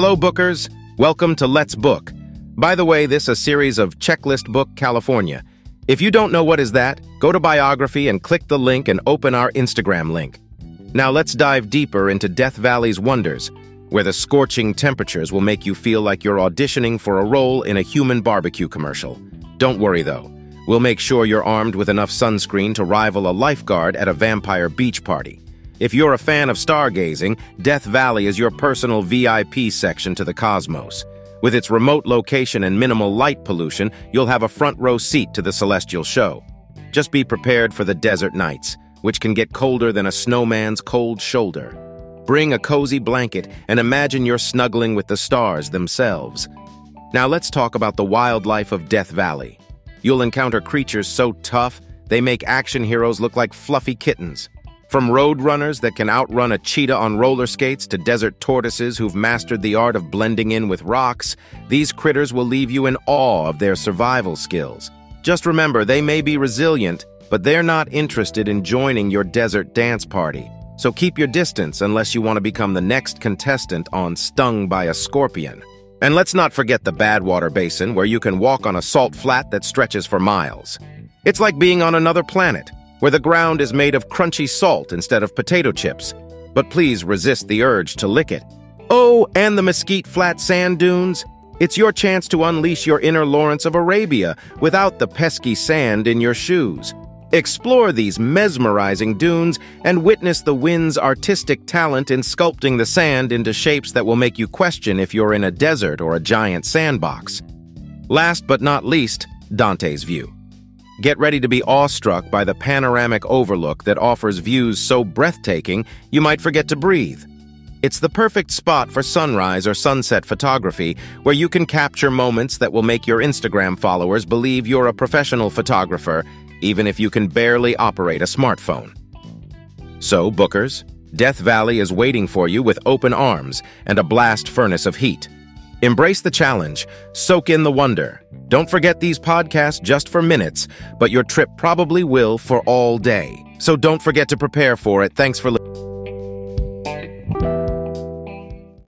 Hello, bookers. Welcome to Let's Book. By the way, this is a series of Checklist Book California. If you don't know what is that, go to biography and click the link and open our Instagram link. Now let's dive deeper into Death Valley's wonders, where the scorching temperatures will make you feel like you're auditioning for a role in a human barbecue commercial. Don't worry though. We'll make sure you're armed with enough sunscreen to rival a lifeguard at a vampire beach party. If you're a fan of stargazing, Death Valley is your personal VIP section to the cosmos. With its remote location and minimal light pollution, you'll have a front row seat to the celestial show. Just be prepared for the desert nights, which can get colder than a snowman's cold shoulder. Bring a cozy blanket and imagine you're snuggling with the stars themselves. Now let's talk about the wildlife of Death Valley. You'll encounter creatures so tough, they make action heroes look like fluffy kittens. From road runners that can outrun a cheetah on roller skates to desert tortoises who've mastered the art of blending in with rocks, these critters will leave you in awe of their survival skills. Just remember, they may be resilient, but they're not interested in joining your desert dance party. So keep your distance unless you want to become the next contestant on Stung by a Scorpion. And let's not forget the Badwater Basin, where you can walk on a salt flat that stretches for miles. It's like being on another planet, where the ground is made of crunchy salt instead of potato chips. But please resist the urge to lick it. Oh, and the Mesquite Flat Sand Dunes. It's your chance to unleash your inner Lawrence of Arabia without the pesky sand in your shoes. Explore these mesmerizing dunes and witness the wind's artistic talent in sculpting the sand into shapes that will make you question if you're in a desert or a giant sandbox. Last but not least, Dante's View. Get ready to be awestruck by the panoramic overlook that offers views so breathtaking you might forget to breathe. It's the perfect spot for sunrise or sunset photography, where you can capture moments that will make your Instagram followers believe you're a professional photographer, even if you can barely operate a smartphone. So, bookers, Death Valley is waiting for you with open arms and a blast furnace of heat. Embrace the challenge, soak in the wonder. Don't forget these podcasts just for minutes, but your trip probably will for all day. So don't forget to prepare for it. Thanks for listening.